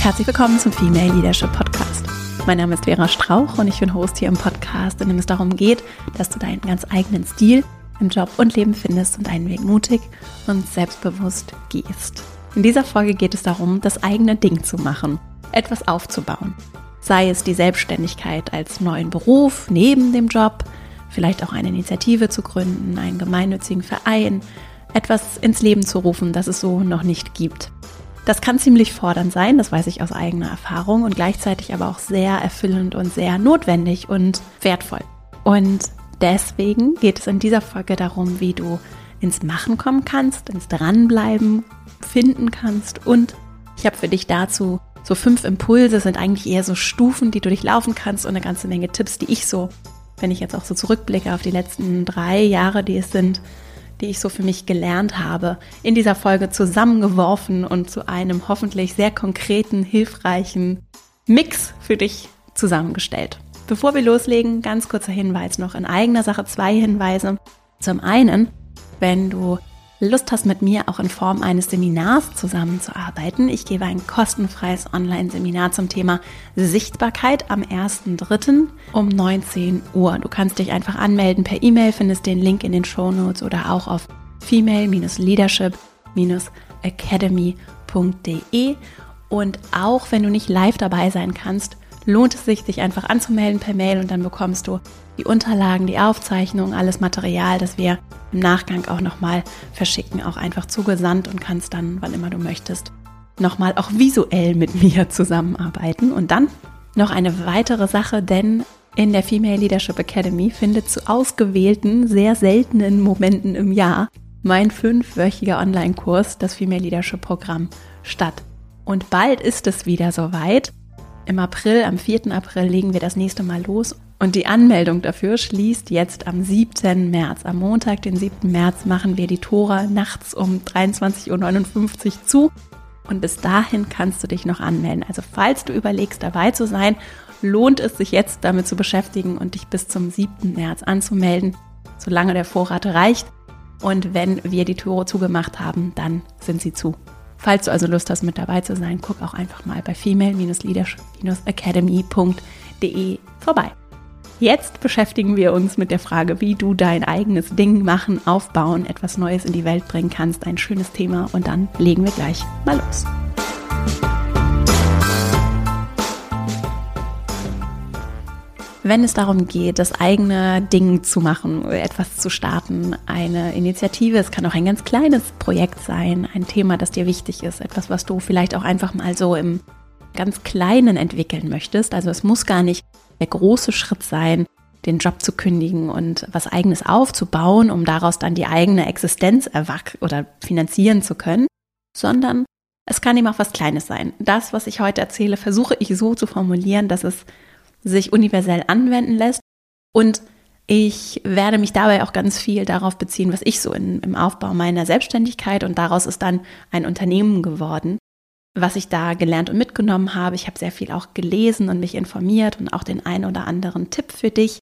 Herzlich willkommen zum Female Leadership Podcast. Mein Name ist Vera Strauch und ich bin Host hier im Podcast, in dem es darum geht, dass du deinen ganz eigenen Stil im Job und Leben findest und deinen Weg mutig und selbstbewusst gehst. In dieser Folge geht es darum, das eigene Ding zu machen, etwas aufzubauen. Sei es die Selbstständigkeit als neuen Beruf neben dem Job, vielleicht auch eine Initiative zu gründen, einen gemeinnützigen Verein, etwas ins Leben zu rufen, das es so noch nicht gibt. Das kann ziemlich fordernd sein, das weiß ich aus eigener Erfahrung und gleichzeitig aber auch sehr erfüllend und sehr notwendig und wertvoll. Und deswegen geht es in dieser Folge darum, wie du ins Machen kommen kannst, ins Dranbleiben finden kannst und ich habe für dich dazu so fünf Impulse, sind eigentlich eher so Stufen, die du durchlaufen kannst und eine ganze Menge Tipps, die ich so, wenn ich jetzt auch so zurückblicke auf die letzten drei Jahre, die es sind, die ich so für mich gelernt habe, in dieser Folge zusammengeworfen und zu einem hoffentlich sehr konkreten, hilfreichen Mix für dich zusammengestellt. Bevor wir loslegen, ganz kurzer Hinweis noch in eigener Sache, zwei Hinweise. Zum einen, wenn du Lust hast, mit mir auch in Form eines Seminars zusammenzuarbeiten, ich gebe ein kostenfreies Online-Seminar zum Thema Sichtbarkeit am 1.3. um 19 Uhr. Du kannst dich einfach anmelden per E-Mail, findest den Link in den Show Notes oder auch auf female-leadership-academy.de. Und auch wenn du nicht live dabei sein kannst, lohnt es sich, sich einfach anzumelden per Mail und dann bekommst du die Unterlagen, die Aufzeichnung, alles Material, das wir im Nachgang auch nochmal verschicken, auch einfach zugesandt und kannst dann, wann immer du möchtest, nochmal auch visuell mit mir zusammenarbeiten. Und dann noch eine weitere Sache, denn in der Female Leadership Academy findet zu ausgewählten, sehr seltenen Momenten im Jahr mein fünfwöchiger Online-Kurs, das Female Leadership Programm, statt. Und bald ist es wieder soweit. Im April, am 4. April legen wir das nächste Mal los und die Anmeldung dafür schließt jetzt am 7. März. Am Montag, den 7. März, machen wir die Tore nachts um 23.59 Uhr zu. Und bis dahin kannst du dich noch anmelden. Also falls du überlegst, dabei zu sein, lohnt es sich jetzt damit zu beschäftigen und dich bis zum 7. März anzumelden, solange der Vorrat reicht. Und wenn wir die Tore zugemacht haben, dann sind sie zu. Falls du also Lust hast, mit dabei zu sein, guck auch einfach mal bei female-leadership-academy.de vorbei. Jetzt beschäftigen wir uns mit der Frage, wie du dein eigenes Ding machen, aufbauen, etwas Neues in die Welt bringen kannst. Ein schönes Thema und dann legen wir gleich mal los. Wenn es darum geht, das eigene Ding zu machen, etwas zu starten, eine Initiative, es kann auch ein ganz kleines Projekt sein, ein Thema, das dir wichtig ist, etwas, was du vielleicht auch einfach mal so im ganz Kleinen entwickeln möchtest. Also es muss gar nicht der große Schritt sein, den Job zu kündigen und was eigenes aufzubauen, um daraus dann die eigene Existenz erwack oder finanzieren zu können, sondern es kann eben auch was Kleines sein. Das, was ich heute erzähle, versuche ich so zu formulieren, dass es sich universell anwenden lässt und ich werde mich dabei auch ganz viel darauf beziehen, was ich so in, im Aufbau meiner Selbstständigkeit und daraus ist dann ein Unternehmen geworden, was ich da gelernt und mitgenommen habe. Ich habe sehr viel auch gelesen und mich informiert und auch den einen oder anderen Tipp für dich.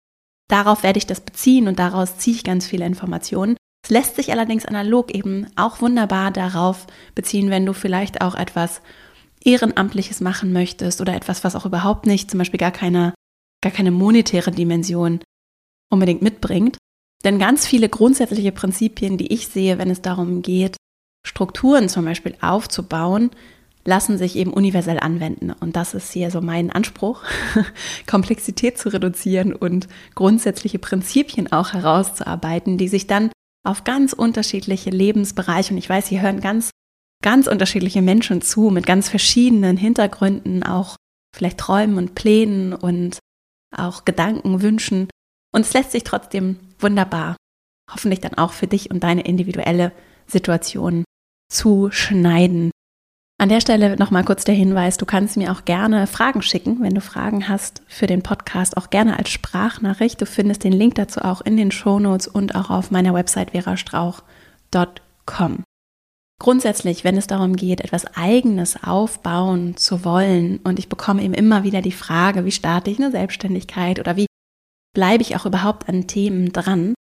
Darauf werde ich das beziehen und daraus ziehe ich ganz viele Informationen. Es lässt sich allerdings analog eben auch wunderbar darauf beziehen, wenn du vielleicht auch etwas Ehrenamtliches machen möchtest oder etwas, was auch überhaupt nicht, zum Beispiel gar keine, gar keine monetäre Dimension unbedingt mitbringt. Denn ganz viele grundsätzliche Prinzipien, die ich sehe, wenn es darum geht, Strukturen zum Beispiel aufzubauen, lassen sich eben universell anwenden. Und das ist hier so mein Anspruch, Komplexität zu reduzieren und grundsätzliche Prinzipien auch herauszuarbeiten, die sich dann auf ganz unterschiedliche Lebensbereiche, und ich weiß, hier hören ganz, ganz unterschiedliche Menschen zu, mit ganz verschiedenen Hintergründen, auch vielleicht Träumen und Plänen und auch Gedanken, Wünschen. Und es lässt sich trotzdem wunderbar, hoffentlich dann auch für dich und deine individuelle Situation zuschneiden. An der Stelle nochmal kurz der Hinweis, du kannst mir auch gerne Fragen schicken, wenn du Fragen hast für den Podcast, auch gerne als Sprachnachricht. Du findest den Link dazu auch in den Shownotes und auch auf meiner Website verastrauch.com. Grundsätzlich, wenn es darum geht, etwas Eigenes aufbauen zu wollen, und ich bekomme eben immer wieder die Frage, wie starte ich eine Selbstständigkeit oder wie bleibe ich auch überhaupt an Themen dran,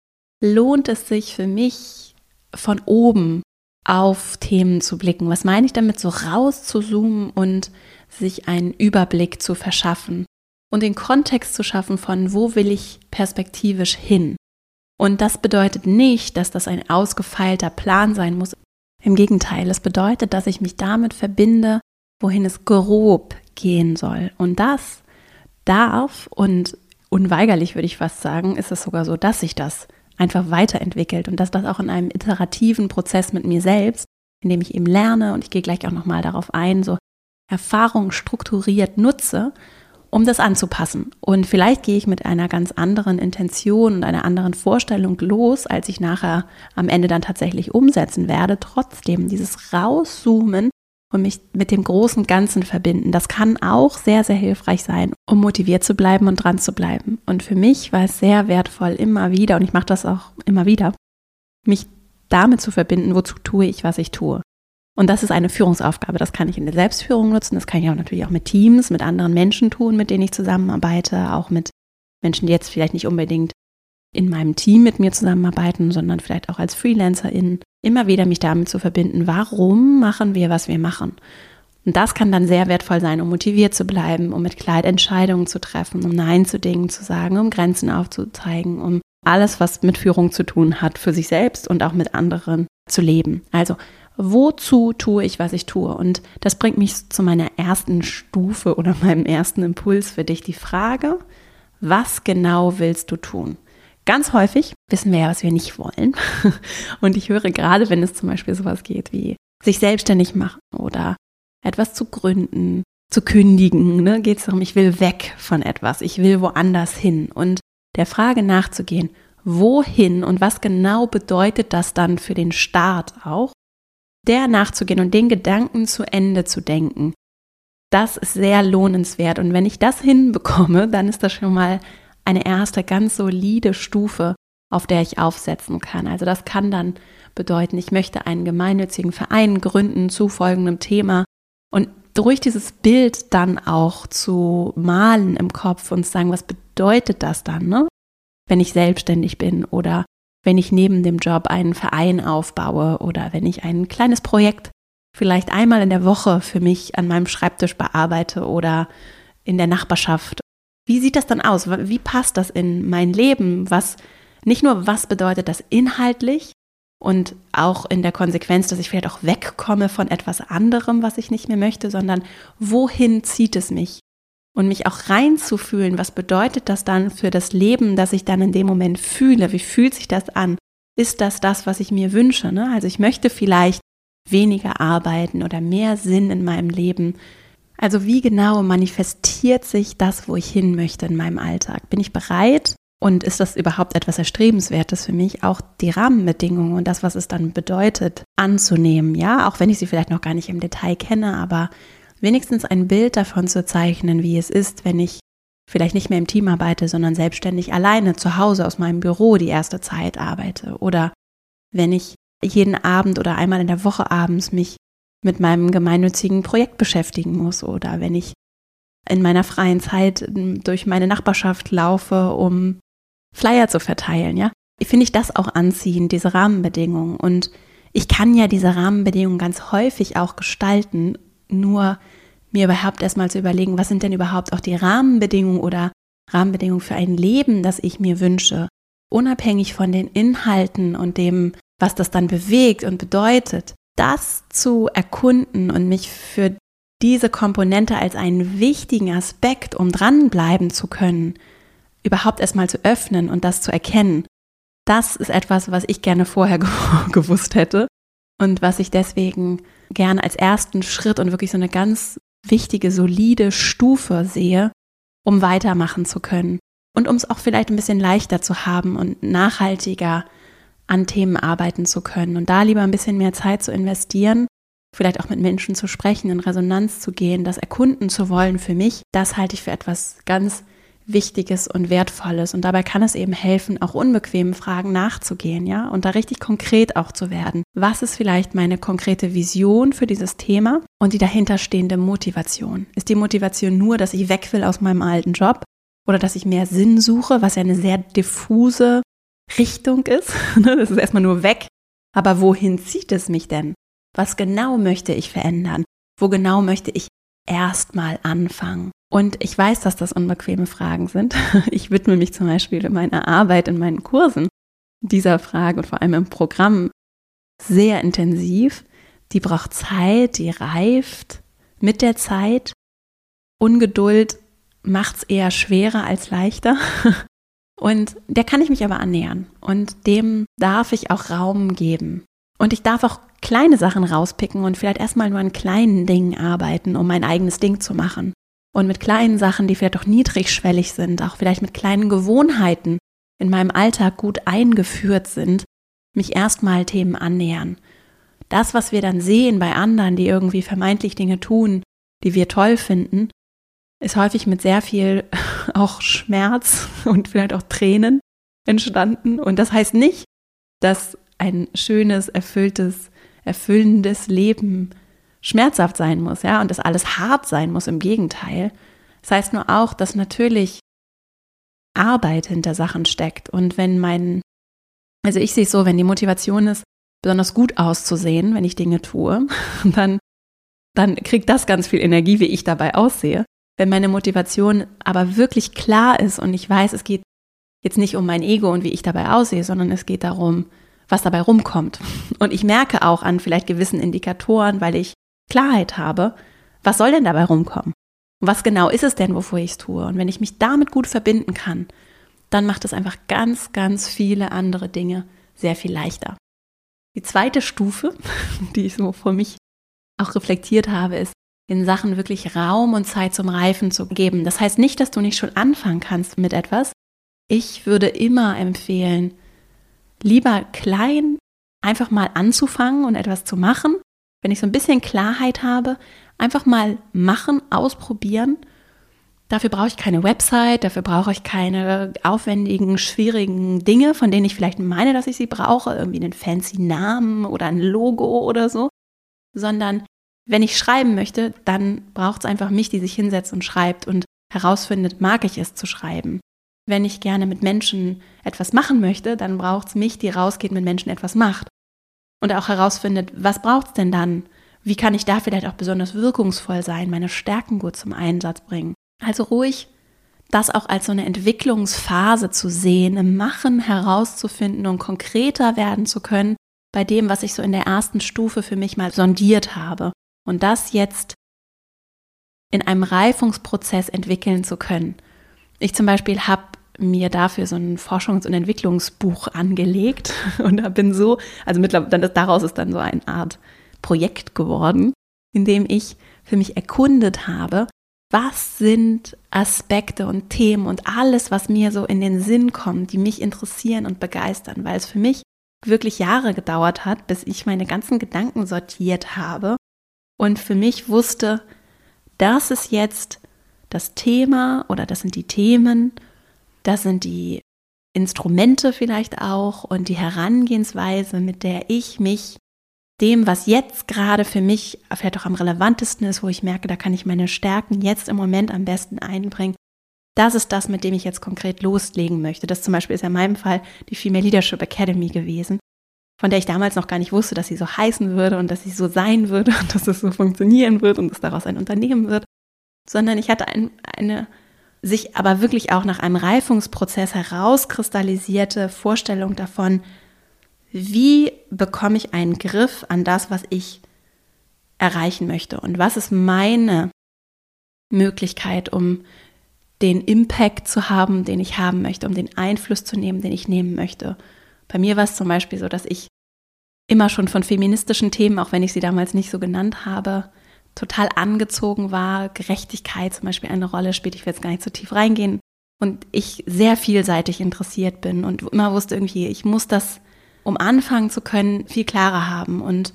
lohnt es sich für mich von oben auf Themen zu blicken. Was meine ich damit, so rauszuzoomen und sich einen Überblick zu verschaffen und den Kontext zu schaffen von, wo will ich perspektivisch hin. Und das bedeutet nicht, dass das ein ausgefeilter Plan sein muss. Im Gegenteil, es bedeutet, dass ich mich damit verbinde, wohin es grob gehen soll. Und das darf und unweigerlich würde ich fast sagen, ist es sogar so, dass sich das einfach weiterentwickelt und dass das auch in einem iterativen Prozess mit mir selbst, in dem ich eben lerne und ich gehe gleich auch nochmal darauf ein, so Erfahrungen strukturiert nutze, um das anzupassen. Und vielleicht gehe ich mit einer ganz anderen Intention und einer anderen Vorstellung los, als ich nachher am Ende dann tatsächlich umsetzen werde. Trotzdem dieses Rauszoomen und mich mit dem großen Ganzen verbinden, das kann auch sehr, sehr hilfreich sein, um motiviert zu bleiben und dran zu bleiben. Und für mich war es sehr wertvoll, immer wieder, und ich mache das auch immer wieder, mich damit zu verbinden, wozu tue ich, was ich tue. Und das ist eine Führungsaufgabe. Das kann ich in der Selbstführung nutzen. Das kann ich auch natürlich auch mit Teams, mit anderen Menschen tun, mit denen ich zusammenarbeite. Auch mit Menschen, die jetzt vielleicht nicht unbedingt in meinem Team mit mir zusammenarbeiten, sondern vielleicht auch als Freelancerin. Immer wieder mich damit zu verbinden. Warum machen wir, was wir machen? Und das kann dann sehr wertvoll sein, um motiviert zu bleiben, um mit Kleid Entscheidungen zu treffen, um Nein zu Dingen zu sagen, um Grenzen aufzuzeigen, um alles, was mit Führung zu tun hat, für sich selbst und auch mit anderen zu leben. Also wozu tue ich, was ich tue? Und das bringt mich zu meiner ersten Stufe oder meinem ersten Impuls für dich, die Frage, was genau willst du tun? Ganz häufig wissen wir ja, was wir nicht wollen. Und ich höre gerade, wenn es zum Beispiel sowas geht wie sich selbstständig machen oder etwas zu gründen, zu kündigen, ne, geht es darum, ich will weg von etwas, ich will woanders hin. Und der Frage nachzugehen, wohin und was genau bedeutet das dann für den Start auch, der nachzugehen und den Gedanken zu Ende zu denken, das ist sehr lohnenswert. Und wenn ich das hinbekomme, dann ist das schon mal eine erste ganz solide Stufe, auf der ich aufsetzen kann. Also das kann dann bedeuten, ich möchte einen gemeinnützigen Verein gründen zu folgendem Thema und durch dieses Bild dann auch zu malen im Kopf und zu sagen, was bedeutet das dann, ne? wenn ich selbstständig bin oder wenn ich neben dem Job einen Verein aufbaue oder wenn ich ein kleines Projekt vielleicht einmal in der Woche für mich an meinem Schreibtisch bearbeite oder in der Nachbarschaft. Wie sieht das dann aus? Wie passt das in mein Leben? Was nicht nur was bedeutet das inhaltlich und auch in der Konsequenz, dass ich vielleicht auch wegkomme von etwas anderem, was ich nicht mehr möchte, sondern wohin zieht es mich? Und mich auch reinzufühlen, was bedeutet das dann für das Leben, das ich dann in dem Moment fühle? Wie fühlt sich das an? Ist das das, was ich mir wünsche? Ne? Also ich möchte vielleicht weniger arbeiten oder mehr Sinn in meinem Leben. Also wie genau manifestiert sich das, wo ich hin möchte in meinem Alltag? Bin ich bereit? Und ist das überhaupt etwas Erstrebenswertes für mich, auch die Rahmenbedingungen und das, was es dann bedeutet, anzunehmen? Ja, auch wenn ich sie vielleicht noch gar nicht im Detail kenne, aber wenigstens ein Bild davon zu zeichnen, wie es ist, wenn ich vielleicht nicht mehr im Team arbeite, sondern selbstständig alleine zu Hause aus meinem Büro die erste Zeit arbeite. Oder wenn ich jeden Abend oder einmal in der Woche abends mich mit meinem gemeinnützigen Projekt beschäftigen muss. Oder wenn ich in meiner freien Zeit durch meine Nachbarschaft laufe, um Flyer zu verteilen, ja? Finde ich das auch anziehend, diese Rahmenbedingungen. Und ich kann ja diese Rahmenbedingungen ganz häufig auch gestalten, nur mir überhaupt erstmal zu überlegen, was sind denn überhaupt auch die Rahmenbedingungen oder Rahmenbedingungen für ein Leben, das ich mir wünsche, unabhängig von den Inhalten und dem, was das dann bewegt und bedeutet, das zu erkunden und mich für diese Komponente als einen wichtigen Aspekt, um dranbleiben zu können, überhaupt erstmal zu öffnen und das zu erkennen. Das ist etwas, was ich gerne vorher gewusst hätte und was ich deswegen gerne als ersten Schritt und wirklich so eine ganz wichtige, solide Stufe sehe, um weitermachen zu können und um es auch vielleicht ein bisschen leichter zu haben und nachhaltiger an Themen arbeiten zu können und da lieber ein bisschen mehr Zeit zu investieren, vielleicht auch mit Menschen zu sprechen, in Resonanz zu gehen, das erkunden zu wollen für mich, das halte ich für etwas ganz Wichtiges und Wertvolles. Und dabei kann es eben helfen, auch unbequemen Fragen nachzugehen, ja, und da richtig konkret auch zu werden. Was ist vielleicht meine konkrete Vision für dieses Thema und die dahinterstehende Motivation? Ist die Motivation nur, dass ich weg will aus meinem alten Job oder dass ich mehr Sinn suche, was ja eine sehr diffuse Richtung ist? Ne, das ist erstmal nur weg. Aber wohin zieht es mich denn? Was genau möchte ich verändern? Wo genau möchte ich erstmal anfangen? Und ich weiß, dass das unbequeme Fragen sind. Ich widme mich zum Beispiel in meiner Arbeit, in meinen Kursen dieser Frage und vor allem im Programm sehr intensiv. Die braucht Zeit, die reift mit der Zeit. Ungeduld macht es eher schwerer als leichter. Und der kann ich mich aber annähern. Und dem darf ich auch Raum geben. Und ich darf auch kleine Sachen rauspicken und vielleicht erstmal nur an kleinen Dingen arbeiten, um mein eigenes Ding zu machen. Und mit kleinen Sachen, die vielleicht auch niedrigschwellig sind, auch vielleicht mit kleinen Gewohnheiten in meinem Alltag gut eingeführt sind, mich erstmal Themen annähern. Das, was wir dann sehen bei anderen, die irgendwie vermeintlich Dinge tun, die wir toll finden, ist häufig mit sehr viel auch Schmerz und vielleicht auch Tränen entstanden. Und das heißt nicht, dass ein schönes, erfülltes, erfüllendes Leben schmerzhaft sein muss, ja, und dass alles hart sein muss, im Gegenteil. Das heißt nur auch, dass natürlich Arbeit hinter Sachen steckt. Und wenn mein, also ich sehe es so, wenn die Motivation ist, besonders gut auszusehen, wenn ich Dinge tue, dann, dann kriegt das ganz viel Energie, wie ich dabei aussehe. Wenn meine Motivation aber wirklich klar ist und ich weiß, es geht jetzt nicht um mein Ego und wie ich dabei aussehe, sondern es geht darum, was dabei rumkommt. Und ich merke auch an vielleicht gewissen Indikatoren, weil ich Klarheit habe, was soll denn dabei rumkommen? Und was genau ist es denn, wofür ich es tue? Und wenn ich mich damit gut verbinden kann, dann macht es einfach ganz, ganz viele andere Dinge sehr viel leichter. Die zweite Stufe, die ich so vor mich auch reflektiert habe, ist, den Sachen wirklich Raum und Zeit zum Reifen zu geben. Das heißt nicht, dass du nicht schon anfangen kannst mit etwas. Ich würde immer empfehlen, lieber klein einfach mal anzufangen und etwas zu machen. Wenn ich so ein bisschen Klarheit habe, einfach mal machen, ausprobieren. Dafür brauche ich keine Website, dafür brauche ich keine aufwendigen, schwierigen Dinge, von denen ich vielleicht meine, dass ich sie brauche, irgendwie einen fancy Namen oder ein Logo oder so, sondern wenn ich schreiben möchte, dann braucht es einfach mich, die sich hinsetzt und schreibt und herausfindet, mag ich es zu schreiben. Wenn ich gerne mit Menschen etwas machen möchte, dann braucht es mich, die rausgeht, mit Menschen etwas macht. Und auch herausfindet, was braucht es denn dann? Wie kann ich da vielleicht auch besonders wirkungsvoll sein, meine Stärken gut zum Einsatz bringen? Also ruhig das auch als so eine Entwicklungsphase zu sehen, im Machen herauszufinden und konkreter werden zu können bei dem, was ich so in der ersten Stufe für mich mal sondiert habe und das jetzt in einem Reifungsprozess entwickeln zu können. Ich zum Beispiel habe mir dafür so ein Forschungs- und Entwicklungsbuch angelegt. Und da bin so, also mittlerweile, daraus ist dann so eine Art Projekt geworden, in dem ich für mich erkundet habe, was sind Aspekte und Themen und alles, was mir so in den Sinn kommt, die mich interessieren und begeistern, weil es für mich wirklich Jahre gedauert hat, bis ich meine ganzen Gedanken sortiert habe und für mich wusste, das ist jetzt das Thema oder das sind die Themen, das sind die Instrumente vielleicht auch und die Herangehensweise, mit der ich mich dem, was jetzt gerade für mich vielleicht auch am relevantesten ist, wo ich merke, da kann ich meine Stärken jetzt im Moment am besten einbringen. Das ist das, mit dem ich jetzt konkret loslegen möchte. Das zum Beispiel ist in meinem Fall die Female Leadership Academy gewesen von der ich damals noch gar nicht wusste, dass sie so heißen würde und dass sie so sein würde und dass es so funktionieren wird und dass daraus ein Unternehmen wird, sondern ich hatte ein, eine sich aber wirklich auch nach einem Reifungsprozess herauskristallisierte Vorstellung davon, wie bekomme ich einen Griff an das, was ich erreichen möchte und was ist meine Möglichkeit, um den Impact zu haben, den ich haben möchte, um den Einfluss zu nehmen, den ich nehmen möchte. Bei mir war es zum Beispiel so, dass ich immer schon von feministischen Themen, auch wenn ich sie damals nicht so genannt habe, total angezogen war. Gerechtigkeit zum Beispiel eine Rolle spielt. Ich will jetzt gar nicht so tief reingehen. Und ich sehr vielseitig interessiert bin und immer wusste irgendwie, ich muss das, um anfangen zu können, viel klarer haben. Und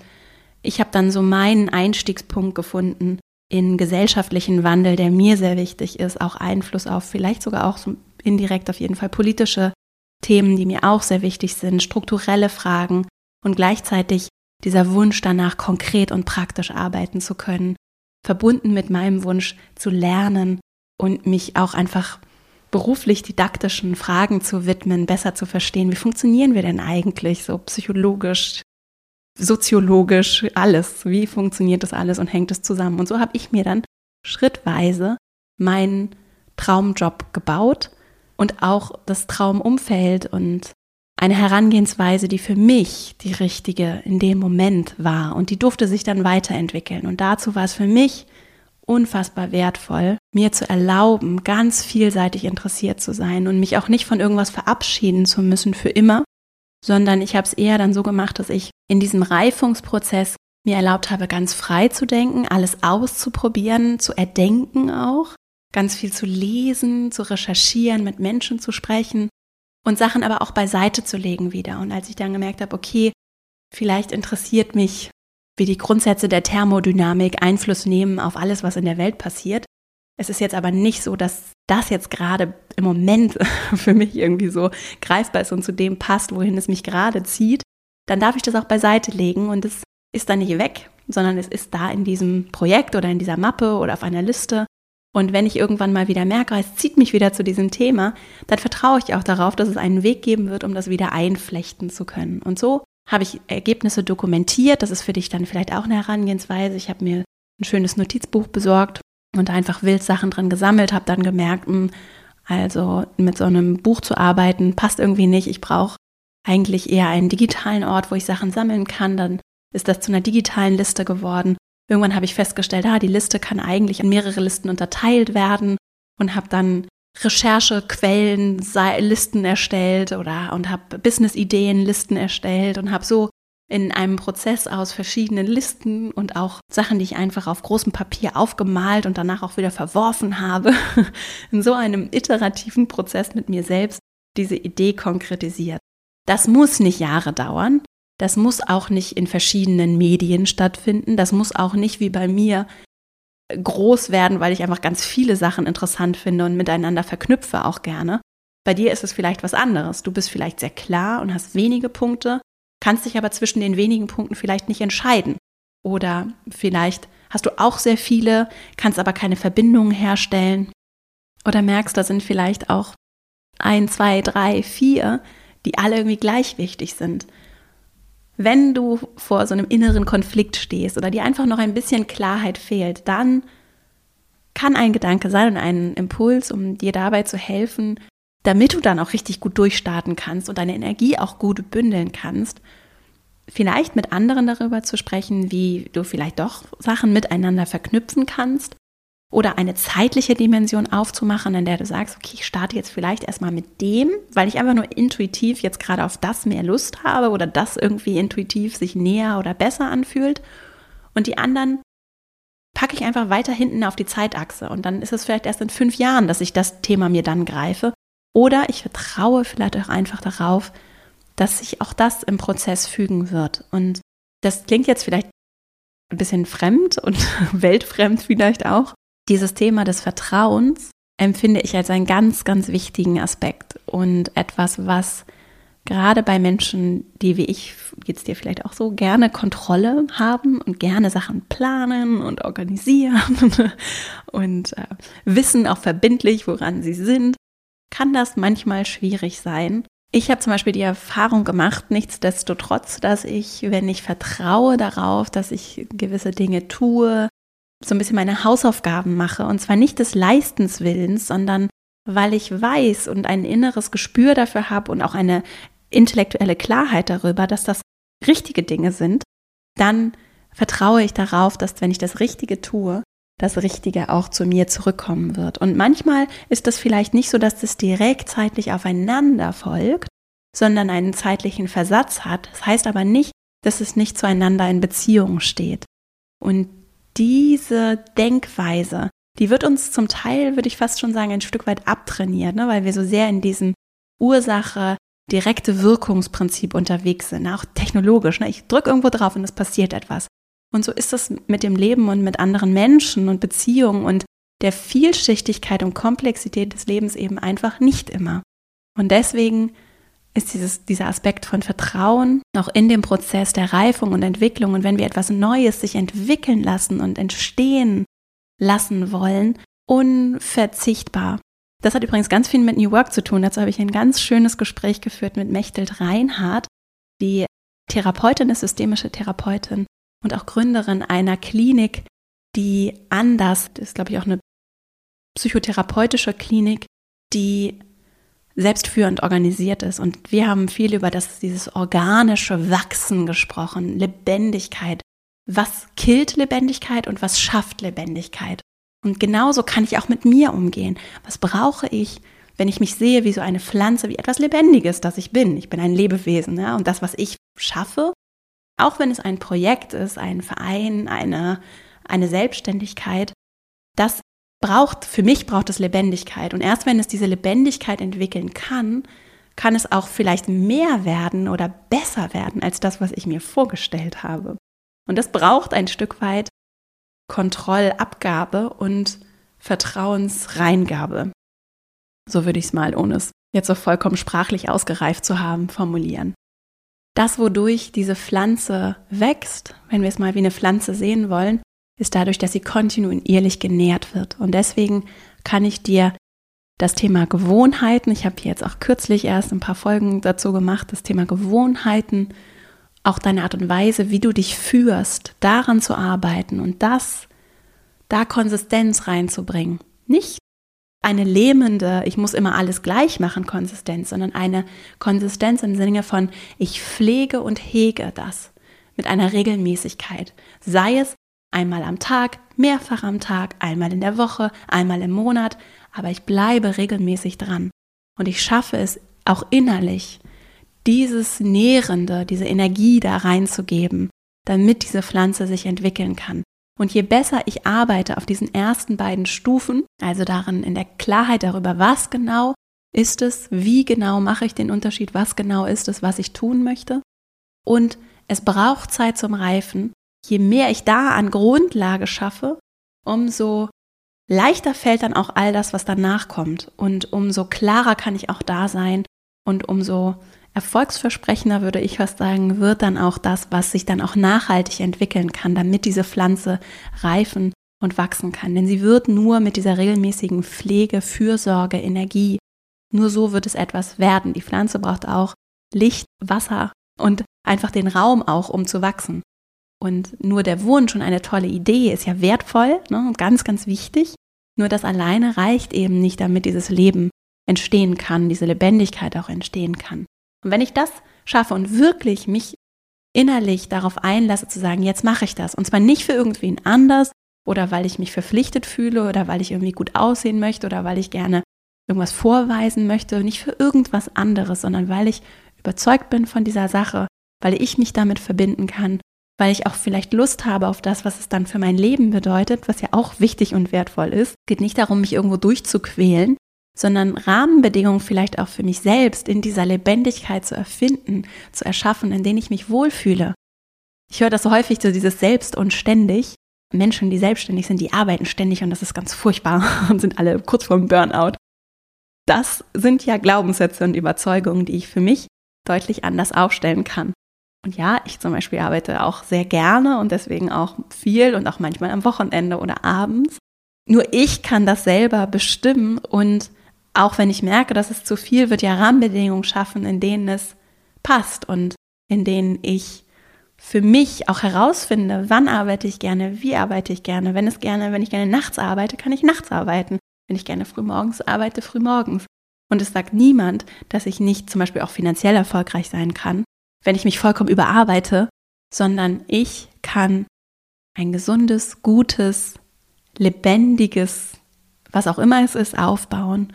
ich habe dann so meinen Einstiegspunkt gefunden in gesellschaftlichen Wandel, der mir sehr wichtig ist, auch Einfluss auf vielleicht sogar auch so indirekt auf jeden Fall politische Themen, die mir auch sehr wichtig sind, strukturelle Fragen und gleichzeitig dieser Wunsch danach, konkret und praktisch arbeiten zu können, verbunden mit meinem Wunsch zu lernen und mich auch einfach beruflich didaktischen Fragen zu widmen, besser zu verstehen, wie funktionieren wir denn eigentlich so psychologisch, soziologisch, alles, wie funktioniert das alles und hängt es zusammen. Und so habe ich mir dann schrittweise meinen Traumjob gebaut und auch das Traumumfeld und eine Herangehensweise, die für mich die richtige in dem Moment war. Und die durfte sich dann weiterentwickeln. Und dazu war es für mich unfassbar wertvoll, mir zu erlauben, ganz vielseitig interessiert zu sein und mich auch nicht von irgendwas verabschieden zu müssen für immer, sondern ich habe es eher dann so gemacht, dass ich in diesem Reifungsprozess mir erlaubt habe, ganz frei zu denken, alles auszuprobieren, zu erdenken auch, ganz viel zu lesen, zu recherchieren, mit Menschen zu sprechen und Sachen aber auch beiseite zu legen wieder. Und als ich dann gemerkt habe, okay, vielleicht interessiert mich, wie die Grundsätze der Thermodynamik Einfluss nehmen auf alles, was in der Welt passiert. Es ist jetzt aber nicht so, dass das jetzt gerade im Moment für mich irgendwie so greifbar ist und zu dem passt, wohin es mich gerade zieht. Dann darf ich das auch beiseite legen und es ist dann nicht weg, sondern es ist da in diesem Projekt oder in dieser Mappe oder auf einer Liste und wenn ich irgendwann mal wieder merke, es zieht mich wieder zu diesem Thema, dann vertraue ich auch darauf, dass es einen Weg geben wird, um das wieder einflechten zu können. Und so habe ich Ergebnisse dokumentiert. Das ist für dich dann vielleicht auch eine Herangehensweise. Ich habe mir ein schönes Notizbuch besorgt und einfach wild Sachen drin gesammelt, habe dann gemerkt, hm, also mit so einem Buch zu arbeiten passt irgendwie nicht. Ich brauche eigentlich eher einen digitalen Ort, wo ich Sachen sammeln kann. Dann ist das zu einer digitalen Liste geworden. Irgendwann habe ich festgestellt, ah, die Liste kann eigentlich in mehrere Listen unterteilt werden und habe dann Recherchequellen, Listen erstellt oder und habe Business-Ideen, Listen erstellt und habe so in einem Prozess aus verschiedenen Listen und auch Sachen, die ich einfach auf großem Papier aufgemalt und danach auch wieder verworfen habe, in so einem iterativen Prozess mit mir selbst diese Idee konkretisiert. Das muss nicht Jahre dauern, das muss auch nicht in verschiedenen Medien stattfinden. Das muss auch nicht wie bei mir groß werden, weil ich einfach ganz viele Sachen interessant finde und miteinander verknüpfe auch gerne. Bei dir ist es vielleicht was anderes. Du bist vielleicht sehr klar und hast wenige Punkte, kannst dich aber zwischen den wenigen Punkten vielleicht nicht entscheiden. Oder vielleicht hast du auch sehr viele, kannst aber keine Verbindungen herstellen. Oder merkst, da sind vielleicht auch ein, zwei, drei, vier, die alle irgendwie gleich wichtig sind wenn du vor so einem inneren Konflikt stehst oder dir einfach noch ein bisschen Klarheit fehlt, dann kann ein Gedanke sein und ein Impuls, um dir dabei zu helfen, damit du dann auch richtig gut durchstarten kannst und deine Energie auch gut bündeln kannst, vielleicht mit anderen darüber zu sprechen, wie du vielleicht doch Sachen miteinander verknüpfen kannst oder eine zeitliche Dimension aufzumachen, in der du sagst, okay, ich starte jetzt vielleicht erstmal mit dem, weil ich einfach nur intuitiv jetzt gerade auf das mehr Lust habe oder das irgendwie intuitiv sich näher oder besser anfühlt. Und die anderen packe ich einfach weiter hinten auf die Zeitachse. Und dann ist es vielleicht erst in fünf Jahren, dass ich das Thema mir dann greife. Oder ich vertraue vielleicht auch einfach darauf, dass sich auch das im Prozess fügen wird. Und das klingt jetzt vielleicht ein bisschen fremd und weltfremd vielleicht auch dieses Thema des Vertrauens empfinde ich als einen ganz, ganz wichtigen Aspekt und etwas, was gerade bei Menschen, die wie ich, jetzt dir vielleicht auch so, gerne Kontrolle haben und gerne Sachen planen und organisieren und äh, wissen auch verbindlich, woran sie sind, kann das manchmal schwierig sein. Ich habe zum Beispiel die Erfahrung gemacht, nichtsdestotrotz, dass ich, wenn ich vertraue darauf, dass ich gewisse Dinge tue, so ein bisschen meine Hausaufgaben mache. Und zwar nicht des Leistenswillens, sondern weil ich weiß und ein inneres Gespür dafür habe und auch eine intellektuelle Klarheit darüber, dass das richtige Dinge sind, dann vertraue ich darauf, dass wenn ich das Richtige tue, das Richtige auch zu mir zurückkommen wird. Und manchmal ist das vielleicht nicht so, dass das direkt zeitlich aufeinander folgt, sondern einen zeitlichen Versatz hat. Das heißt aber nicht, dass es nicht zueinander in Beziehung steht. Und diese Denkweise, die wird uns zum Teil, würde ich fast schon sagen, ein Stück weit abtrainiert, ne? weil wir so sehr in diesem Ursache direkte Wirkungsprinzip unterwegs sind, auch technologisch. Ne? Ich drücke irgendwo drauf und es passiert etwas. Und so ist das mit dem Leben und mit anderen Menschen und Beziehungen und der Vielschichtigkeit und Komplexität des Lebens eben einfach nicht immer. Und deswegen ist dieses, dieser Aspekt von Vertrauen auch in dem Prozess der Reifung und Entwicklung. Und wenn wir etwas Neues sich entwickeln lassen und entstehen lassen wollen, unverzichtbar. Das hat übrigens ganz viel mit New Work zu tun. Dazu habe ich ein ganz schönes Gespräch geführt mit Mechthild Reinhardt, die Therapeutin ist, systemische Therapeutin und auch Gründerin einer Klinik, die anders, das ist glaube ich auch eine psychotherapeutische Klinik, die selbstführend organisiert ist. Und wir haben viel über das, dieses organische Wachsen gesprochen, Lebendigkeit. Was killt Lebendigkeit und was schafft Lebendigkeit? Und genauso kann ich auch mit mir umgehen. Was brauche ich, wenn ich mich sehe wie so eine Pflanze, wie etwas Lebendiges, das ich bin? Ich bin ein Lebewesen. Ja? Und das, was ich schaffe, auch wenn es ein Projekt ist, ein Verein, eine, eine Selbstständigkeit, das braucht, für mich braucht es Lebendigkeit. Und erst wenn es diese Lebendigkeit entwickeln kann, kann es auch vielleicht mehr werden oder besser werden als das, was ich mir vorgestellt habe. Und das braucht ein Stück weit Kontrollabgabe und Vertrauensreingabe. So würde ich es mal, ohne es jetzt so vollkommen sprachlich ausgereift zu haben, formulieren. Das, wodurch diese Pflanze wächst, wenn wir es mal wie eine Pflanze sehen wollen, ist dadurch, dass sie kontinuierlich genährt wird. Und deswegen kann ich dir das Thema Gewohnheiten, ich habe jetzt auch kürzlich erst ein paar Folgen dazu gemacht, das Thema Gewohnheiten, auch deine Art und Weise, wie du dich führst, daran zu arbeiten und das, da Konsistenz reinzubringen. Nicht eine lähmende, ich muss immer alles gleich machen, Konsistenz, sondern eine Konsistenz im Sinne von, ich pflege und hege das mit einer Regelmäßigkeit. Sei es Einmal am Tag, mehrfach am Tag, einmal in der Woche, einmal im Monat, aber ich bleibe regelmäßig dran. Und ich schaffe es auch innerlich, dieses Nährende, diese Energie da reinzugeben, damit diese Pflanze sich entwickeln kann. Und je besser ich arbeite auf diesen ersten beiden Stufen, also darin in der Klarheit darüber, was genau ist es, wie genau mache ich den Unterschied, was genau ist es, was ich tun möchte. Und es braucht Zeit zum Reifen, je mehr ich da an Grundlage schaffe, umso leichter fällt dann auch all das, was danach kommt. Und umso klarer kann ich auch da sein und umso erfolgsversprechender, würde ich was sagen, wird dann auch das, was sich dann auch nachhaltig entwickeln kann, damit diese Pflanze reifen und wachsen kann. Denn sie wird nur mit dieser regelmäßigen Pflege, Fürsorge, Energie, nur so wird es etwas werden. Die Pflanze braucht auch Licht, Wasser und einfach den Raum auch, um zu wachsen. Und nur der Wunsch und eine tolle Idee ist ja wertvoll ne, und ganz, ganz wichtig. Nur das alleine reicht eben nicht, damit dieses Leben entstehen kann, diese Lebendigkeit auch entstehen kann. Und wenn ich das schaffe und wirklich mich innerlich darauf einlasse zu sagen, jetzt mache ich das, und zwar nicht für irgendwen anders oder weil ich mich verpflichtet fühle oder weil ich irgendwie gut aussehen möchte oder weil ich gerne irgendwas vorweisen möchte, nicht für irgendwas anderes, sondern weil ich überzeugt bin von dieser Sache, weil ich mich damit verbinden kann weil ich auch vielleicht Lust habe auf das, was es dann für mein Leben bedeutet, was ja auch wichtig und wertvoll ist. Es geht nicht darum, mich irgendwo durchzuquälen, sondern Rahmenbedingungen vielleicht auch für mich selbst in dieser Lebendigkeit zu erfinden, zu erschaffen, in denen ich mich wohlfühle. Ich höre das so häufig, so dieses Selbst und ständig. Menschen, die selbstständig sind, die arbeiten ständig und das ist ganz furchtbar und sind alle kurz vorm Burnout. Das sind ja Glaubenssätze und Überzeugungen, die ich für mich deutlich anders aufstellen kann. Und ja, ich zum Beispiel arbeite auch sehr gerne und deswegen auch viel und auch manchmal am Wochenende oder abends. Nur ich kann das selber bestimmen und auch wenn ich merke, dass es zu viel wird, ja Rahmenbedingungen schaffen, in denen es passt und in denen ich für mich auch herausfinde, wann arbeite ich gerne, wie arbeite ich gerne. Wenn es gerne, wenn ich gerne nachts arbeite, kann ich nachts arbeiten. Wenn ich gerne frühmorgens arbeite, frühmorgens. Und es sagt niemand, dass ich nicht zum Beispiel auch finanziell erfolgreich sein kann, wenn ich mich vollkommen überarbeite, sondern ich kann ein gesundes, gutes, lebendiges, was auch immer es ist, aufbauen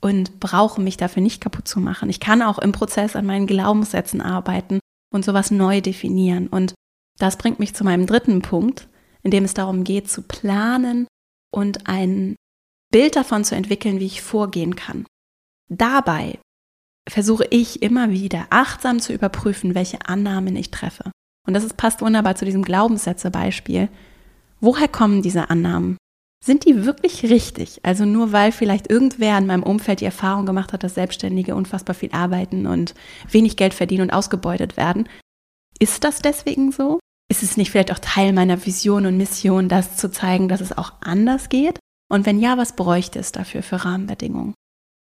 und brauche mich dafür nicht kaputt zu machen. Ich kann auch im Prozess an meinen Glaubenssätzen arbeiten und sowas neu definieren. Und das bringt mich zu meinem dritten Punkt, in dem es darum geht, zu planen und ein Bild davon zu entwickeln, wie ich vorgehen kann. Dabei versuche ich immer wieder achtsam zu überprüfen, welche Annahmen ich treffe. Und das ist, passt wunderbar zu diesem Glaubenssätze-Beispiel. Woher kommen diese Annahmen? Sind die wirklich richtig? Also nur weil vielleicht irgendwer in meinem Umfeld die Erfahrung gemacht hat, dass Selbstständige unfassbar viel arbeiten und wenig Geld verdienen und ausgebeutet werden. Ist das deswegen so? Ist es nicht vielleicht auch Teil meiner Vision und Mission, das zu zeigen, dass es auch anders geht? Und wenn ja, was bräuchte es dafür für Rahmenbedingungen?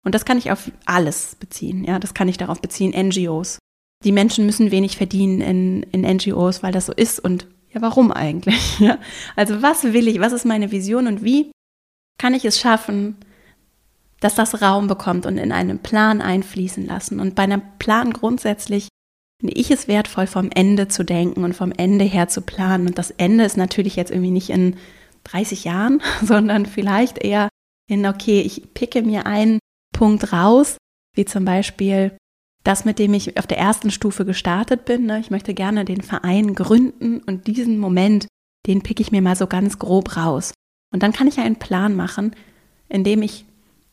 Und das kann ich auf alles beziehen. Ja, das kann ich darauf beziehen, NGOs. Die Menschen müssen wenig verdienen in, in NGOs, weil das so ist. Und ja, warum eigentlich? Ja? Also was will ich, was ist meine Vision und wie kann ich es schaffen, dass das Raum bekommt und in einen Plan einfließen lassen. Und bei einem Plan grundsätzlich finde ich es wertvoll, vom Ende zu denken und vom Ende her zu planen. Und das Ende ist natürlich jetzt irgendwie nicht in 30 Jahren, sondern vielleicht eher in, okay, ich picke mir einen Punkt raus, wie zum Beispiel das, mit dem ich auf der ersten Stufe gestartet bin. Ne? Ich möchte gerne den Verein gründen und diesen Moment, den picke ich mir mal so ganz grob raus. Und dann kann ich einen Plan machen, in dem ich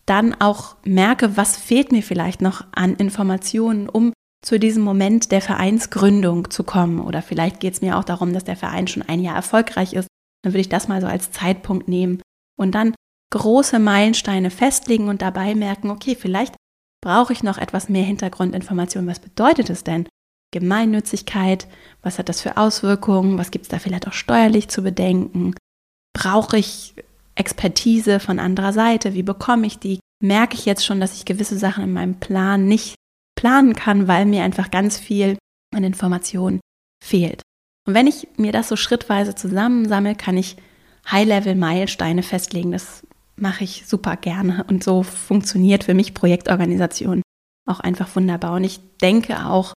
dann auch merke, was fehlt mir vielleicht noch an Informationen, um zu diesem Moment der Vereinsgründung zu kommen. Oder vielleicht geht es mir auch darum, dass der Verein schon ein Jahr erfolgreich ist. Dann würde ich das mal so als Zeitpunkt nehmen und dann große Meilensteine festlegen und dabei merken, okay, vielleicht brauche ich noch etwas mehr Hintergrundinformationen. Was bedeutet es denn? Gemeinnützigkeit, was hat das für Auswirkungen, was gibt es da vielleicht auch steuerlich zu bedenken? Brauche ich Expertise von anderer Seite? Wie bekomme ich die? Merke ich jetzt schon, dass ich gewisse Sachen in meinem Plan nicht planen kann, weil mir einfach ganz viel an Informationen fehlt. Und wenn ich mir das so schrittweise zusammensammle, kann ich High-Level-Meilensteine festlegen. Das mache ich super gerne und so funktioniert für mich Projektorganisation auch einfach wunderbar. Und ich denke auch,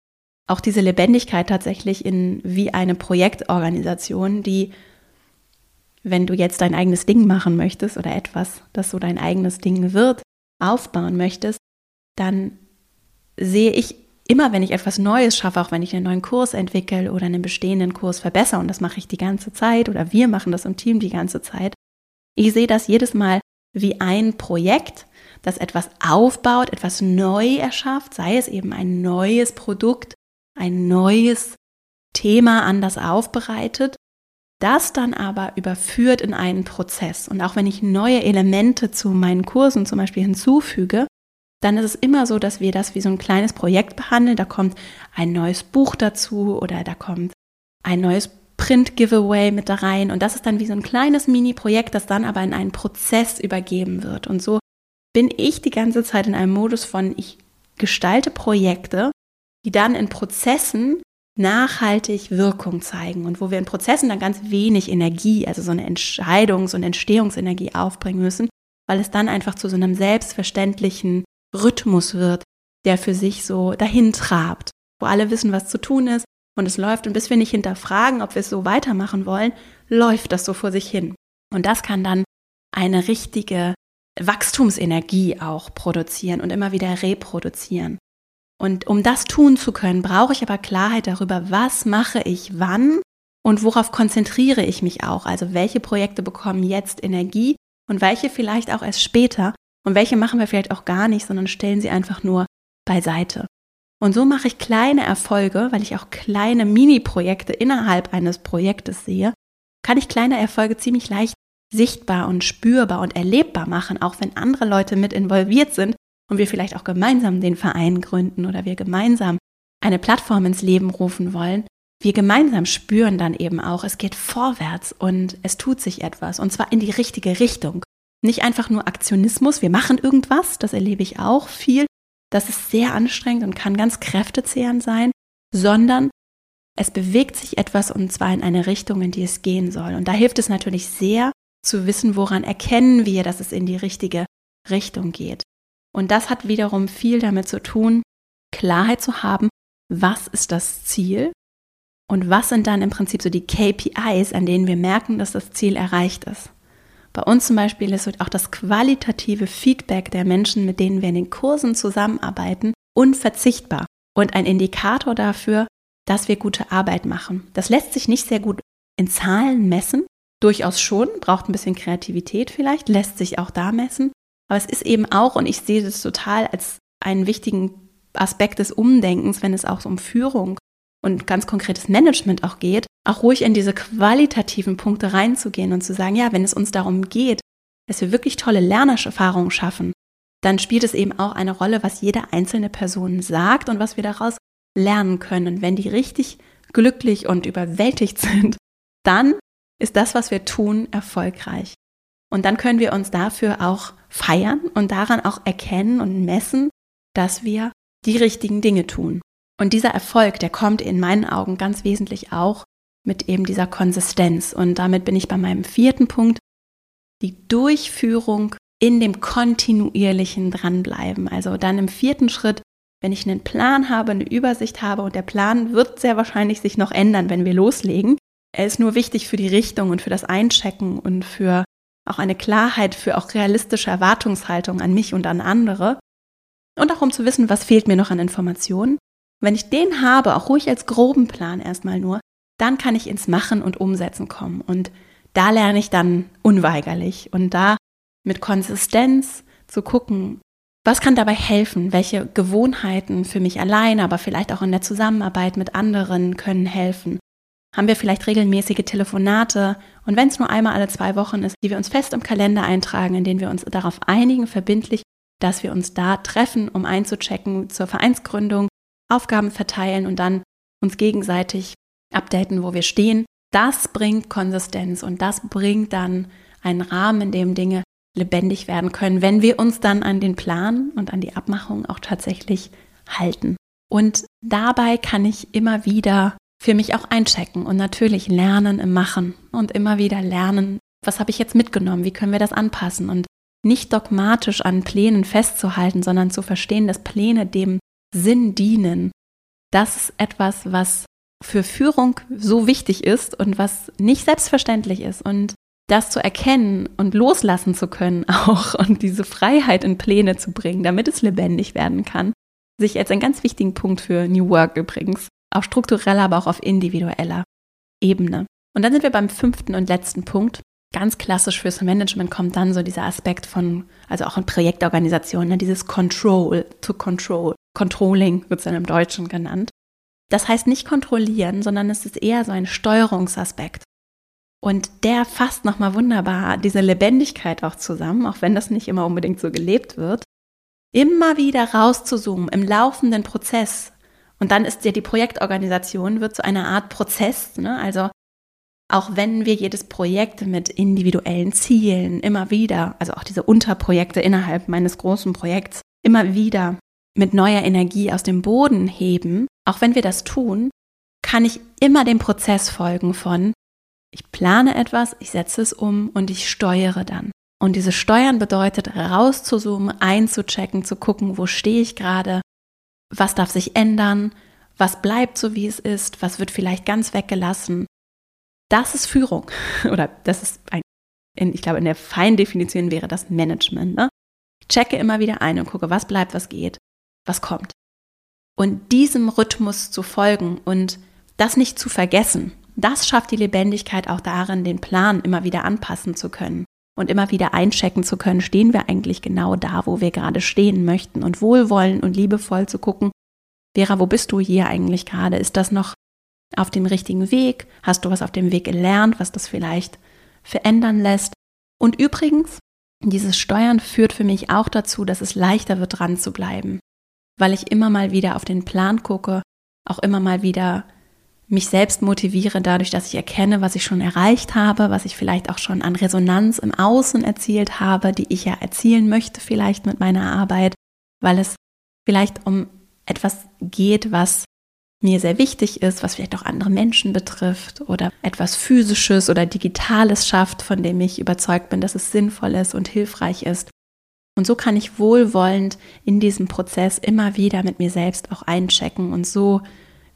auch diese Lebendigkeit tatsächlich in wie eine Projektorganisation, die wenn du jetzt dein eigenes Ding machen möchtest oder etwas, das so dein eigenes Ding wird, aufbauen möchtest, dann sehe ich immer, wenn ich etwas Neues schaffe, auch wenn ich einen neuen Kurs entwickle oder einen bestehenden Kurs verbessere, und das mache ich die ganze Zeit oder wir machen das im Team die ganze Zeit, ich sehe das jedes Mal wie ein Projekt, das etwas aufbaut, etwas neu erschafft, sei es eben ein neues Produkt, ein neues Thema anders aufbereitet das dann aber überführt in einen Prozess. Und auch wenn ich neue Elemente zu meinen Kursen zum Beispiel hinzufüge, dann ist es immer so, dass wir das wie so ein kleines Projekt behandeln. Da kommt ein neues Buch dazu oder da kommt ein neues Print-Giveaway mit da rein. Und das ist dann wie so ein kleines Mini-Projekt, das dann aber in einen Prozess übergeben wird. Und so bin ich die ganze Zeit in einem Modus von, ich gestalte Projekte, die dann in Prozessen nachhaltig Wirkung zeigen und wo wir in Prozessen dann ganz wenig Energie, also so eine Entscheidungs- und Entstehungsenergie aufbringen müssen, weil es dann einfach zu so einem selbstverständlichen Rhythmus wird, der für sich so dahin trabt, wo alle wissen, was zu tun ist und es läuft und bis wir nicht hinterfragen, ob wir es so weitermachen wollen, läuft das so vor sich hin. Und das kann dann eine richtige Wachstumsenergie auch produzieren und immer wieder reproduzieren. Und um das tun zu können, brauche ich aber Klarheit darüber, was mache ich wann und worauf konzentriere ich mich auch. Also welche Projekte bekommen jetzt Energie und welche vielleicht auch erst später und welche machen wir vielleicht auch gar nicht, sondern stellen sie einfach nur beiseite. Und so mache ich kleine Erfolge, weil ich auch kleine Mini-Projekte innerhalb eines Projektes sehe, kann ich kleine Erfolge ziemlich leicht sichtbar und spürbar und erlebbar machen, auch wenn andere Leute mit involviert sind und wir vielleicht auch gemeinsam den Verein gründen oder wir gemeinsam eine Plattform ins Leben rufen wollen, wir gemeinsam spüren dann eben auch, es geht vorwärts und es tut sich etwas und zwar in die richtige Richtung. Nicht einfach nur Aktionismus, wir machen irgendwas, das erlebe ich auch viel, das ist sehr anstrengend und kann ganz kräftezehrend sein, sondern es bewegt sich etwas und zwar in eine Richtung, in die es gehen soll. Und da hilft es natürlich sehr zu wissen, woran erkennen wir, dass es in die richtige Richtung geht. Und das hat wiederum viel damit zu tun, Klarheit zu haben, was ist das Ziel und was sind dann im Prinzip so die KPIs, an denen wir merken, dass das Ziel erreicht ist. Bei uns zum Beispiel ist auch das qualitative Feedback der Menschen, mit denen wir in den Kursen zusammenarbeiten, unverzichtbar und ein Indikator dafür, dass wir gute Arbeit machen. Das lässt sich nicht sehr gut in Zahlen messen, durchaus schon, braucht ein bisschen Kreativität vielleicht, lässt sich auch da messen, aber es ist eben auch, und ich sehe das total als einen wichtigen Aspekt des Umdenkens, wenn es auch um Führung und ganz konkretes Management auch geht, auch ruhig in diese qualitativen Punkte reinzugehen und zu sagen, ja, wenn es uns darum geht, dass wir wirklich tolle Lernerfahrungen schaffen, dann spielt es eben auch eine Rolle, was jede einzelne Person sagt und was wir daraus lernen können. wenn die richtig glücklich und überwältigt sind, dann ist das, was wir tun, erfolgreich. Und dann können wir uns dafür auch feiern und daran auch erkennen und messen, dass wir die richtigen Dinge tun. Und dieser Erfolg, der kommt in meinen Augen ganz wesentlich auch mit eben dieser Konsistenz. Und damit bin ich bei meinem vierten Punkt, die Durchführung in dem kontinuierlichen Dranbleiben. Also dann im vierten Schritt, wenn ich einen Plan habe, eine Übersicht habe und der Plan wird sehr wahrscheinlich sich noch ändern, wenn wir loslegen. Er ist nur wichtig für die Richtung und für das Einchecken und für auch eine Klarheit, für auch realistische Erwartungshaltung an mich und an andere. Und auch um zu wissen, was fehlt mir noch an Informationen. Wenn ich den habe, auch ruhig als groben Plan erstmal nur, dann kann ich ins Machen und Umsetzen kommen. Und da lerne ich dann unweigerlich. Und da mit Konsistenz zu gucken, was kann dabei helfen? Welche Gewohnheiten für mich alleine, aber vielleicht auch in der Zusammenarbeit mit anderen können helfen? Haben wir vielleicht regelmäßige Telefonate und wenn es nur einmal alle zwei Wochen ist, die wir uns fest im Kalender eintragen, in denen wir uns darauf einigen, verbindlich, dass wir uns da treffen, um einzuchecken zur Vereinsgründung, Aufgaben verteilen und dann uns gegenseitig updaten, wo wir stehen. Das bringt Konsistenz und das bringt dann einen Rahmen, in dem Dinge lebendig werden können, wenn wir uns dann an den Plan und an die Abmachung auch tatsächlich halten. Und dabei kann ich immer wieder für mich auch einchecken und natürlich lernen im Machen und immer wieder lernen, was habe ich jetzt mitgenommen, wie können wir das anpassen und nicht dogmatisch an Plänen festzuhalten, sondern zu verstehen, dass Pläne dem Sinn dienen. Das ist etwas, was für Führung so wichtig ist und was nicht selbstverständlich ist. Und das zu erkennen und loslassen zu können auch und diese Freiheit in Pläne zu bringen, damit es lebendig werden kann, sich als einen ganz wichtigen Punkt für New Work übrigens, auf struktureller, aber auch auf individueller Ebene. Und dann sind wir beim fünften und letzten Punkt. Ganz klassisch fürs Management kommt dann so dieser Aspekt von, also auch in Projektorganisationen, ne, dieses Control to Control. Controlling wird es dann im Deutschen genannt. Das heißt nicht kontrollieren, sondern es ist eher so ein Steuerungsaspekt. Und der fasst nochmal wunderbar diese Lebendigkeit auch zusammen, auch wenn das nicht immer unbedingt so gelebt wird. Immer wieder rauszuzoomen im laufenden Prozess. Und dann ist ja die Projektorganisation, wird zu einer Art Prozess. Ne? Also auch wenn wir jedes Projekt mit individuellen Zielen immer wieder, also auch diese Unterprojekte innerhalb meines großen Projekts, immer wieder mit neuer Energie aus dem Boden heben, auch wenn wir das tun, kann ich immer dem Prozess folgen von, ich plane etwas, ich setze es um und ich steuere dann. Und dieses Steuern bedeutet, rauszuzoomen, einzuchecken, zu gucken, wo stehe ich gerade, was darf sich ändern, was bleibt so, wie es ist, was wird vielleicht ganz weggelassen. Das ist Führung. Oder das ist ein, in, ich glaube, in der Feindefinition wäre das Management. Ne? Ich checke immer wieder ein und gucke, was bleibt, was geht, was kommt. Und diesem Rhythmus zu folgen und das nicht zu vergessen, das schafft die Lebendigkeit auch darin, den Plan immer wieder anpassen zu können und immer wieder einchecken zu können, stehen wir eigentlich genau da, wo wir gerade stehen möchten und wohlwollend und liebevoll zu gucken, Vera, wo bist du hier eigentlich gerade? Ist das noch auf dem richtigen Weg? Hast du was auf dem Weg gelernt, was das vielleicht verändern lässt? Und übrigens, dieses Steuern führt für mich auch dazu, dass es leichter wird, dran zu bleiben, weil ich immer mal wieder auf den Plan gucke, auch immer mal wieder mich selbst motiviere dadurch, dass ich erkenne, was ich schon erreicht habe, was ich vielleicht auch schon an Resonanz im Außen erzielt habe, die ich ja erzielen möchte vielleicht mit meiner Arbeit, weil es vielleicht um etwas geht, was mir sehr wichtig ist, was vielleicht auch andere Menschen betrifft oder etwas Physisches oder Digitales schafft, von dem ich überzeugt bin, dass es sinnvoll ist und hilfreich ist. Und so kann ich wohlwollend in diesem Prozess immer wieder mit mir selbst auch einchecken und so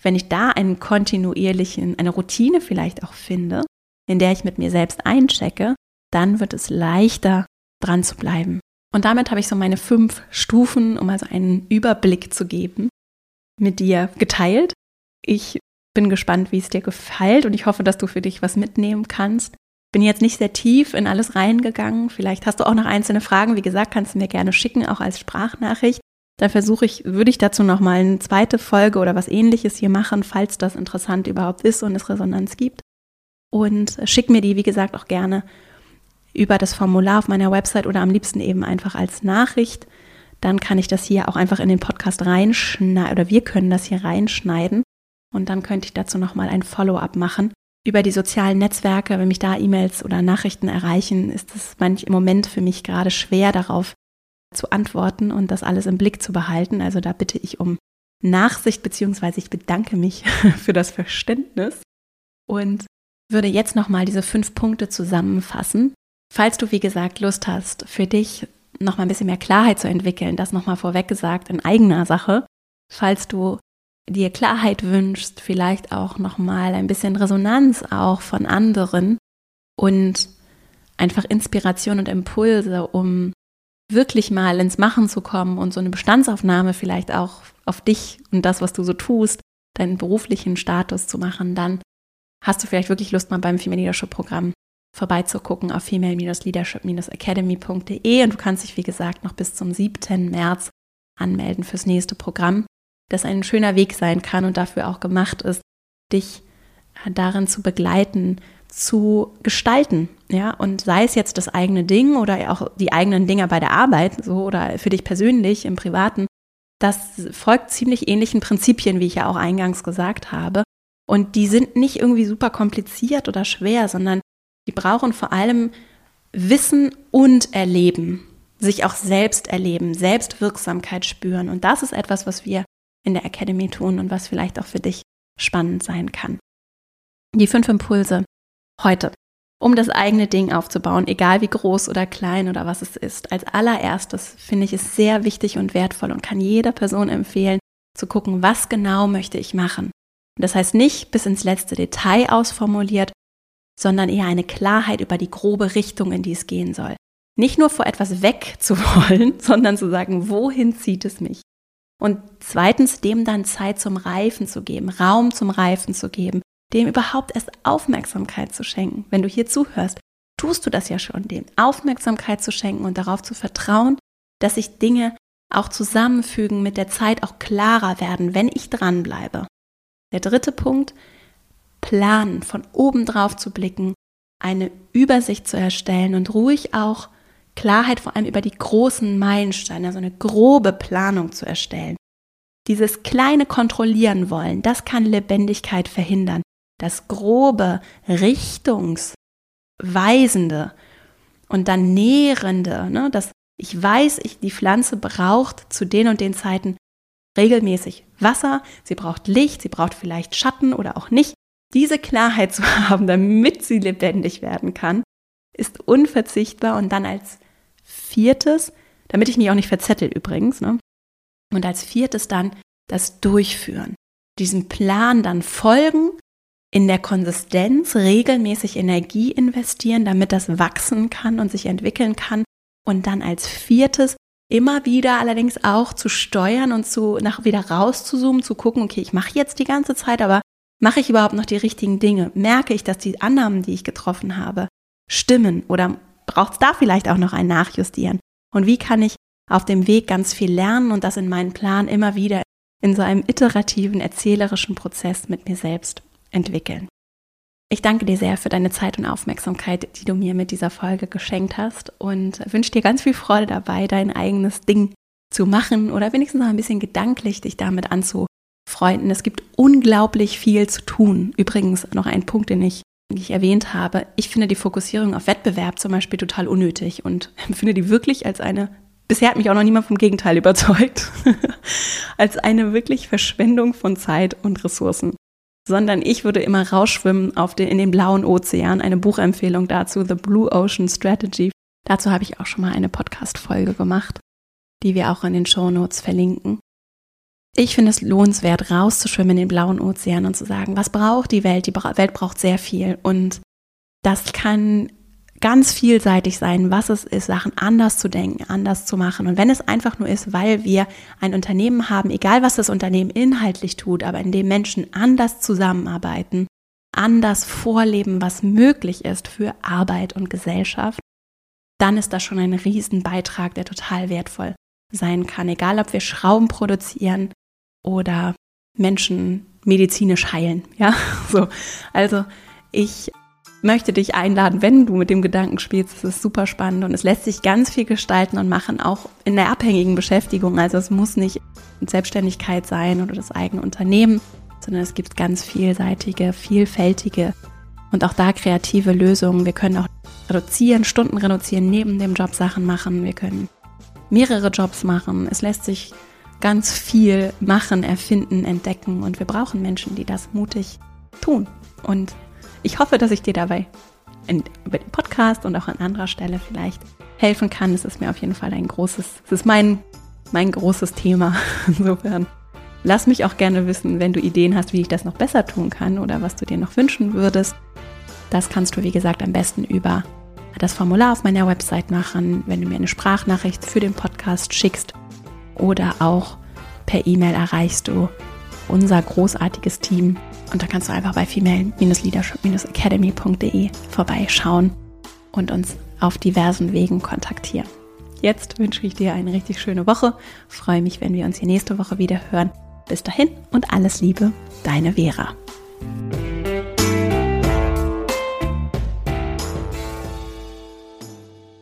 wenn ich da einen kontinuierlichen, eine Routine vielleicht auch finde, in der ich mit mir selbst einchecke, dann wird es leichter dran zu bleiben. Und damit habe ich so meine fünf Stufen, um also einen Überblick zu geben, mit dir geteilt. Ich bin gespannt, wie es dir gefällt und ich hoffe, dass du für dich was mitnehmen kannst. Bin jetzt nicht sehr tief in alles reingegangen. Vielleicht hast du auch noch einzelne Fragen. Wie gesagt, kannst du mir gerne schicken, auch als Sprachnachricht. Da versuche ich, würde ich dazu nochmal eine zweite Folge oder was ähnliches hier machen, falls das interessant überhaupt ist und es Resonanz gibt. Und schick mir die, wie gesagt, auch gerne über das Formular auf meiner Website oder am liebsten eben einfach als Nachricht. Dann kann ich das hier auch einfach in den Podcast reinschneiden oder wir können das hier reinschneiden. Und dann könnte ich dazu nochmal ein Follow-up machen. Über die sozialen Netzwerke, wenn mich da E-Mails oder Nachrichten erreichen, ist es manchmal im Moment für mich gerade schwer darauf zu antworten und das alles im Blick zu behalten. Also da bitte ich um Nachsicht, beziehungsweise ich bedanke mich für das Verständnis. und würde jetzt nochmal diese fünf Punkte zusammenfassen. Falls du, wie gesagt, Lust hast, für dich nochmal ein bisschen mehr Klarheit zu entwickeln, das nochmal vorweg gesagt in eigener Sache. Falls du dir Klarheit wünschst, vielleicht auch nochmal ein bisschen Resonanz auch von anderen und einfach Inspiration und Impulse, um wirklich mal ins Machen zu kommen und so eine Bestandsaufnahme vielleicht auch auf dich und das, was du so tust, deinen beruflichen Status zu machen, dann hast du vielleicht wirklich Lust, mal beim Female Leadership Programm vorbeizugucken auf female-leadership-academy.de und du kannst dich, wie gesagt, noch bis zum 7. März anmelden fürs nächste Programm, das ein schöner Weg sein kann und dafür auch gemacht ist, dich darin zu begleiten, zu gestalten, ja, und sei es jetzt das eigene Ding oder auch die eigenen Dinge bei der Arbeit, so oder für dich persönlich im Privaten, das folgt ziemlich ähnlichen Prinzipien, wie ich ja auch eingangs gesagt habe. Und die sind nicht irgendwie super kompliziert oder schwer, sondern die brauchen vor allem Wissen und Erleben, sich auch selbst erleben, Selbstwirksamkeit spüren. Und das ist etwas, was wir in der Academy tun und was vielleicht auch für dich spannend sein kann. Die fünf Impulse heute, um das eigene Ding aufzubauen, egal wie groß oder klein oder was es ist. Als allererstes finde ich es sehr wichtig und wertvoll und kann jeder Person empfehlen, zu gucken, was genau möchte ich machen. Und das heißt nicht bis ins letzte Detail ausformuliert, sondern eher eine Klarheit über die grobe Richtung, in die es gehen soll. Nicht nur vor etwas wegzuwollen, sondern zu sagen, wohin zieht es mich? Und zweitens, dem dann Zeit zum Reifen zu geben, Raum zum Reifen zu geben, dem überhaupt erst Aufmerksamkeit zu schenken. Wenn du hier zuhörst, tust du das ja schon, dem Aufmerksamkeit zu schenken und darauf zu vertrauen, dass sich Dinge auch zusammenfügen, mit der Zeit auch klarer werden, wenn ich dranbleibe. Der dritte Punkt, planen, von oben drauf zu blicken, eine Übersicht zu erstellen und ruhig auch Klarheit vor allem über die großen Meilensteine, also eine grobe Planung zu erstellen. Dieses kleine Kontrollieren wollen, das kann Lebendigkeit verhindern. Das grobe, richtungsweisende und dann nährende, ne, dass ich weiß, ich, die Pflanze braucht zu den und den Zeiten regelmäßig Wasser, sie braucht Licht, sie braucht vielleicht Schatten oder auch nicht diese Klarheit zu haben, damit sie lebendig werden kann, ist unverzichtbar. Und dann als viertes, damit ich mich auch nicht verzettel übrigens, ne? und als viertes dann das Durchführen. Diesem Plan dann folgen, in der Konsistenz regelmäßig Energie investieren, damit das wachsen kann und sich entwickeln kann. Und dann als viertes immer wieder allerdings auch zu steuern und zu nach wieder rauszuzoomen, zu gucken, okay, ich mache jetzt die ganze Zeit, aber Mache ich überhaupt noch die richtigen Dinge? Merke ich, dass die Annahmen, die ich getroffen habe, stimmen? Oder braucht es da vielleicht auch noch ein Nachjustieren? Und wie kann ich auf dem Weg ganz viel lernen und das in meinen Plan immer wieder in so einem iterativen, erzählerischen Prozess mit mir selbst entwickeln? Ich danke dir sehr für deine Zeit und Aufmerksamkeit, die du mir mit dieser Folge geschenkt hast und wünsche dir ganz viel Freude dabei, dein eigenes Ding zu machen oder wenigstens noch ein bisschen gedanklich dich damit anzu Freunden. Es gibt unglaublich viel zu tun. Übrigens noch ein Punkt, den ich, ich erwähnt habe. Ich finde die Fokussierung auf Wettbewerb zum Beispiel total unnötig und empfinde die wirklich als eine, bisher hat mich auch noch niemand vom Gegenteil überzeugt, als eine wirklich Verschwendung von Zeit und Ressourcen. Sondern ich würde immer rausschwimmen auf den, in den blauen Ozean. Eine Buchempfehlung dazu, The Blue Ocean Strategy. Dazu habe ich auch schon mal eine Podcast-Folge gemacht, die wir auch in den Show Notes verlinken. Ich finde es lohnenswert, rauszuschwimmen in den blauen Ozean und zu sagen, was braucht die Welt? Die Welt braucht sehr viel. Und das kann ganz vielseitig sein, was es ist, Sachen anders zu denken, anders zu machen. Und wenn es einfach nur ist, weil wir ein Unternehmen haben, egal was das Unternehmen inhaltlich tut, aber in dem Menschen anders zusammenarbeiten, anders vorleben, was möglich ist für Arbeit und Gesellschaft, dann ist das schon ein Riesenbeitrag, der total wertvoll sein kann. Egal, ob wir Schrauben produzieren, oder Menschen medizinisch heilen. Ja, so. Also ich möchte dich einladen, wenn du mit dem Gedanken spielst, es ist super spannend und es lässt sich ganz viel gestalten und machen, auch in der abhängigen Beschäftigung. Also es muss nicht Selbstständigkeit sein oder das eigene Unternehmen, sondern es gibt ganz vielseitige, vielfältige und auch da kreative Lösungen. Wir können auch reduzieren, Stunden reduzieren, neben dem Job Sachen machen. Wir können mehrere Jobs machen. Es lässt sich ganz viel machen, erfinden, entdecken und wir brauchen Menschen, die das mutig tun. Und ich hoffe, dass ich dir dabei in, über den Podcast und auch an anderer Stelle vielleicht helfen kann. Es ist mir auf jeden Fall ein großes, es ist mein, mein großes Thema. Insofern lass mich auch gerne wissen, wenn du Ideen hast, wie ich das noch besser tun kann oder was du dir noch wünschen würdest. Das kannst du, wie gesagt, am besten über das Formular auf meiner Website machen, wenn du mir eine Sprachnachricht für den Podcast schickst oder auch per E-Mail erreichst du unser großartiges Team und da kannst du einfach bei female-leadership-academy.de vorbeischauen und uns auf diversen Wegen kontaktieren. Jetzt wünsche ich dir eine richtig schöne Woche. Freue mich, wenn wir uns hier nächste Woche wieder hören. Bis dahin und alles Liebe, deine Vera.